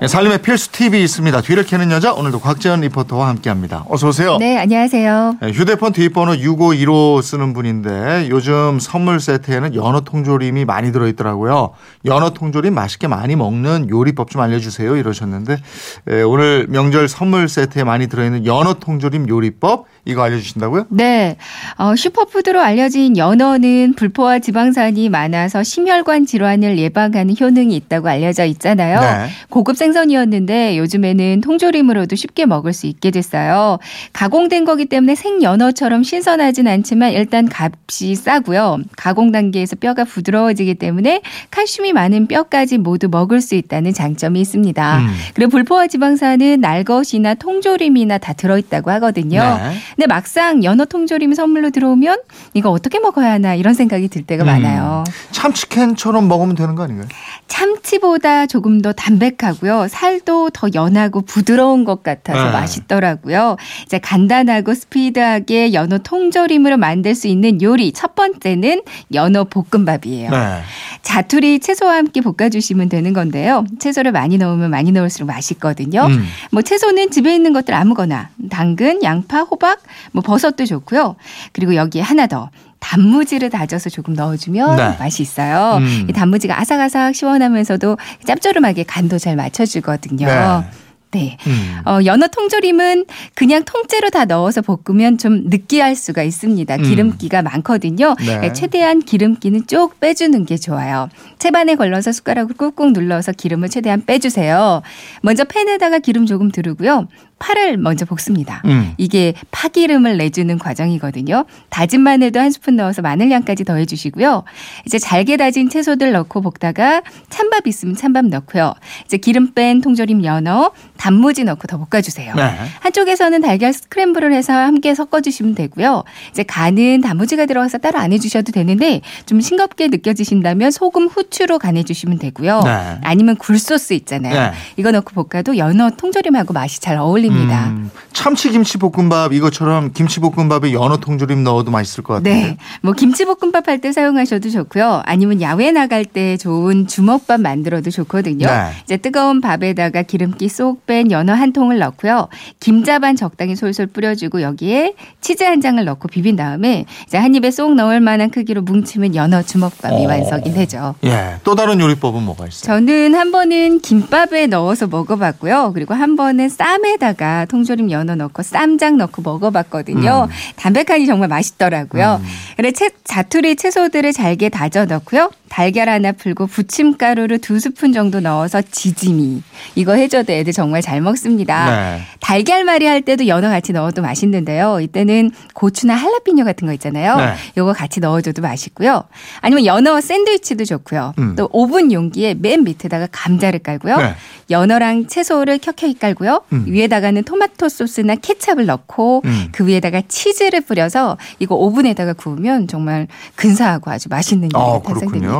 네, 살림의 필수 팁이 있습니다. 뒤를 캐는 여자 오늘도 곽재현 리포터와 함께합니다. 어서 오세요. 네, 안녕하세요. 네, 휴대폰 뒷번호 6515 쓰는 분인데 요즘 선물 세트에는 연어 통조림이 많이 들어있더라고요. 연어 통조림 맛있게 많이 먹는 요리법 좀 알려주세요 이러셨는데 에, 오늘 명절 선물 세트에 많이 들어있는 연어 통조림 요리법 이거 알려주신다고요? 네, 어, 슈퍼푸드로 알려진 연어는 불포화 지방산이 많아서 심혈관 질환을 예방하는 효능이 있다고 알려져 있잖아요. 네. 고급 생 선이었는데 요즘에는 통조림으로도 쉽게 먹을 수 있게 됐어요. 가공된 거기 때문에 생연어처럼 신선하진 않지만 일단 값이 싸고요. 가공 단계에서 뼈가 부드러워지기 때문에 칼슘이 많은 뼈까지 모두 먹을 수 있다는 장점이 있습니다. 음. 그리고 불포화 지방산은 날것이나 통조림이나 다 들어있다고 하거든요. 네. 근데 막상 연어 통조림이 선물로 들어오면 이거 어떻게 먹어야 하나 이런 생각이 들 때가 음. 많아요. 참치캔처럼 먹으면 되는 거 아닌가요? 참치보다 조금 더 담백하고요. 살도 더 연하고 부드러운 것 같아서 네. 맛있더라고요. 이제 간단하고 스피드하게 연어 통조림으로 만들 수 있는 요리 첫 번째는 연어 볶음밥이에요. 네. 자투리 채소와 함께 볶아주시면 되는 건데요. 채소를 많이 넣으면 많이 넣을수록 맛있거든요. 음. 뭐 채소는 집에 있는 것들 아무거나 당근, 양파, 호박, 뭐 버섯도 좋고요. 그리고 여기에 하나 더 단무지를 다져서 조금 넣어주면 네. 맛이 있어요. 음. 이 단무지가 아삭아삭 시원하면서도 짭조름하게 간도 잘 맞춰주거든요. 네. 네. 음. 어, 연어 통조림은 그냥 통째로 다 넣어서 볶으면 좀 느끼할 수가 있습니다. 음. 기름기가 많거든요. 네. 그러니까 최대한 기름기는 쭉 빼주는 게 좋아요. 채반에 걸러서 숟가락을 꾹꾹 눌러서 기름을 최대한 빼주세요. 먼저 팬에다가 기름 조금 두르고요. 파를 먼저 볶습니다. 음. 이게 파기름을 내주는 과정이거든요. 다진 마늘도 한 스푼 넣어서 마늘 양까지 더해주시고요. 이제 잘게 다진 채소들 넣고 볶다가 찬밥 있으면 찬밥 넣고요. 이제 기름 뺀 통조림 연어, 단무지 넣고 더 볶아주세요. 네. 한쪽에서는 달걀 스크램블을 해서 함께 섞어주시면 되고요. 이제 간은 단무지가 들어가서 따로 안 해주셔도 되는데 좀 싱겁게 느껴지신다면 소금, 후추로 간해주시면 되고요. 네. 아니면 굴소스 있잖아요. 네. 이거 넣고 볶아도 연어 통조림하고 맛이 잘 어울립니다. 음, 참치 김치 볶음밥 이것처럼 김치 볶음밥에 연어 통조림 넣어도 맛있을 것 같아요. 네. 뭐 김치볶음밥 할 때 사용하셔도 좋고요. 아니면 야외 나갈 때 좋은 주먹밥 만들어도 좋거든요. 네. 이제 뜨거운 밥에다가 기름기 쏙뺀 연어 한 통을 넣고요. 김자반 적당히 솔솔 뿌려주고 여기에 치즈 한 장을 넣고 비빈 다음에 이제 한 입에 쏙 넣을 만한 크기로 뭉치면 연어 주먹밥이 어. 완성이 되죠. 예. 또 다른 요리법은 뭐가 있어요? 저는 한 번은 김밥에 넣어서 먹어봤고요. 그리고 한 번은 쌈에다가 통조림 연어 넣고 쌈장 넣고 먹어봤거든요. 음. 담백하니 정말 맛있더라고요. 음. 그래 채, 자투리 채소들을 잘게 다져 넣고요. 달걀 하나 풀고 부침가루를 두 스푼 정도 넣어서 지짐이 이거 해줘도 애들 정말 잘 먹습니다. 네. 달걀말이 할 때도 연어 같이 넣어도 맛있는데요. 이때는 고추나 할라피뇨 같은 거 있잖아요. 네. 요거 같이 넣어줘도 맛있고요. 아니면 연어 샌드위치도 좋고요. 음. 또 오븐 용기에 맨 밑에다가 감자를 깔고요. 네. 연어랑 채소를 켜켜이 깔고요. 음. 위에다가는 토마토 소스나 케찹을 넣고 음. 그 위에다가 치즈를 뿌려서 이거 오븐에다가 구우면 정말 근사하고 아주 맛있는 요리가 어, 탄생됩니다.